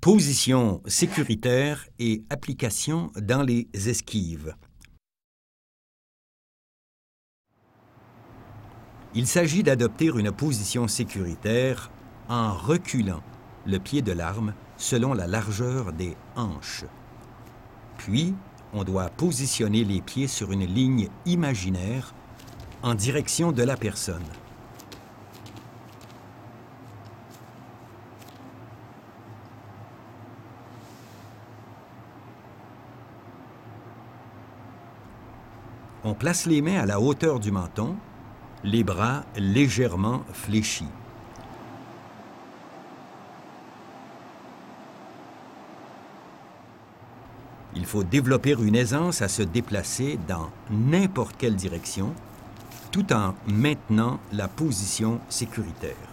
Position sécuritaire et application dans les esquives. Il s'agit d'adopter une position sécuritaire en reculant le pied de l'arme selon la largeur des hanches. Puis, on doit positionner les pieds sur une ligne imaginaire en direction de la personne. On place les mains à la hauteur du menton, les bras légèrement fléchis. Il faut développer une aisance à se déplacer dans n'importe quelle direction tout en maintenant la position sécuritaire.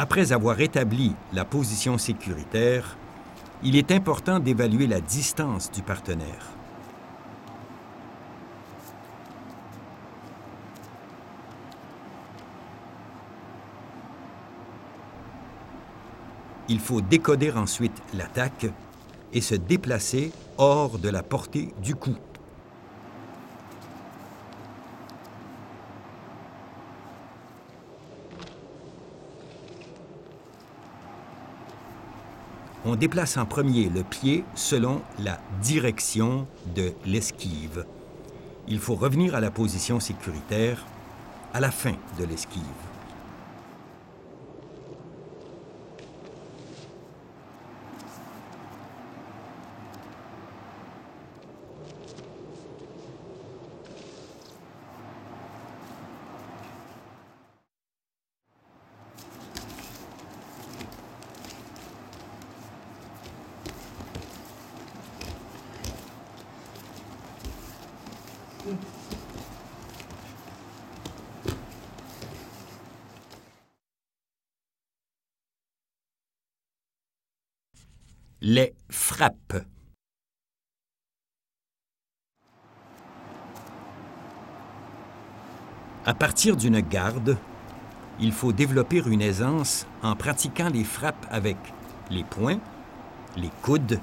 Après avoir établi la position sécuritaire, il est important d'évaluer la distance du partenaire. Il faut décoder ensuite l'attaque et se déplacer hors de la portée du coup. On déplace en premier le pied selon la direction de l'esquive. Il faut revenir à la position sécuritaire à la fin de l'esquive. Les frappes. À partir d'une garde, il faut développer une aisance en pratiquant les frappes avec les poings, les coudes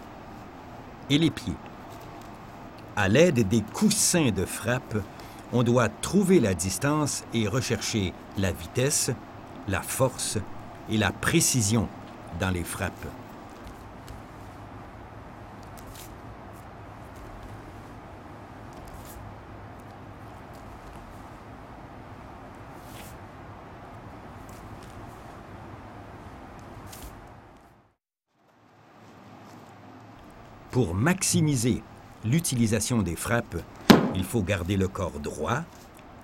et les pieds. À l'aide des coussins de frappe, on doit trouver la distance et rechercher la vitesse, la force et la précision dans les frappes. Pour maximiser l'utilisation des frappes, il faut garder le corps droit,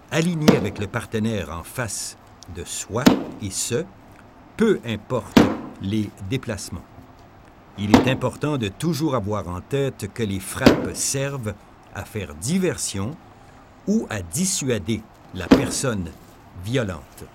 aligné avec le partenaire en face de soi, et ce, peu importe les déplacements. Il est important de toujours avoir en tête que les frappes servent à faire diversion ou à dissuader la personne violente.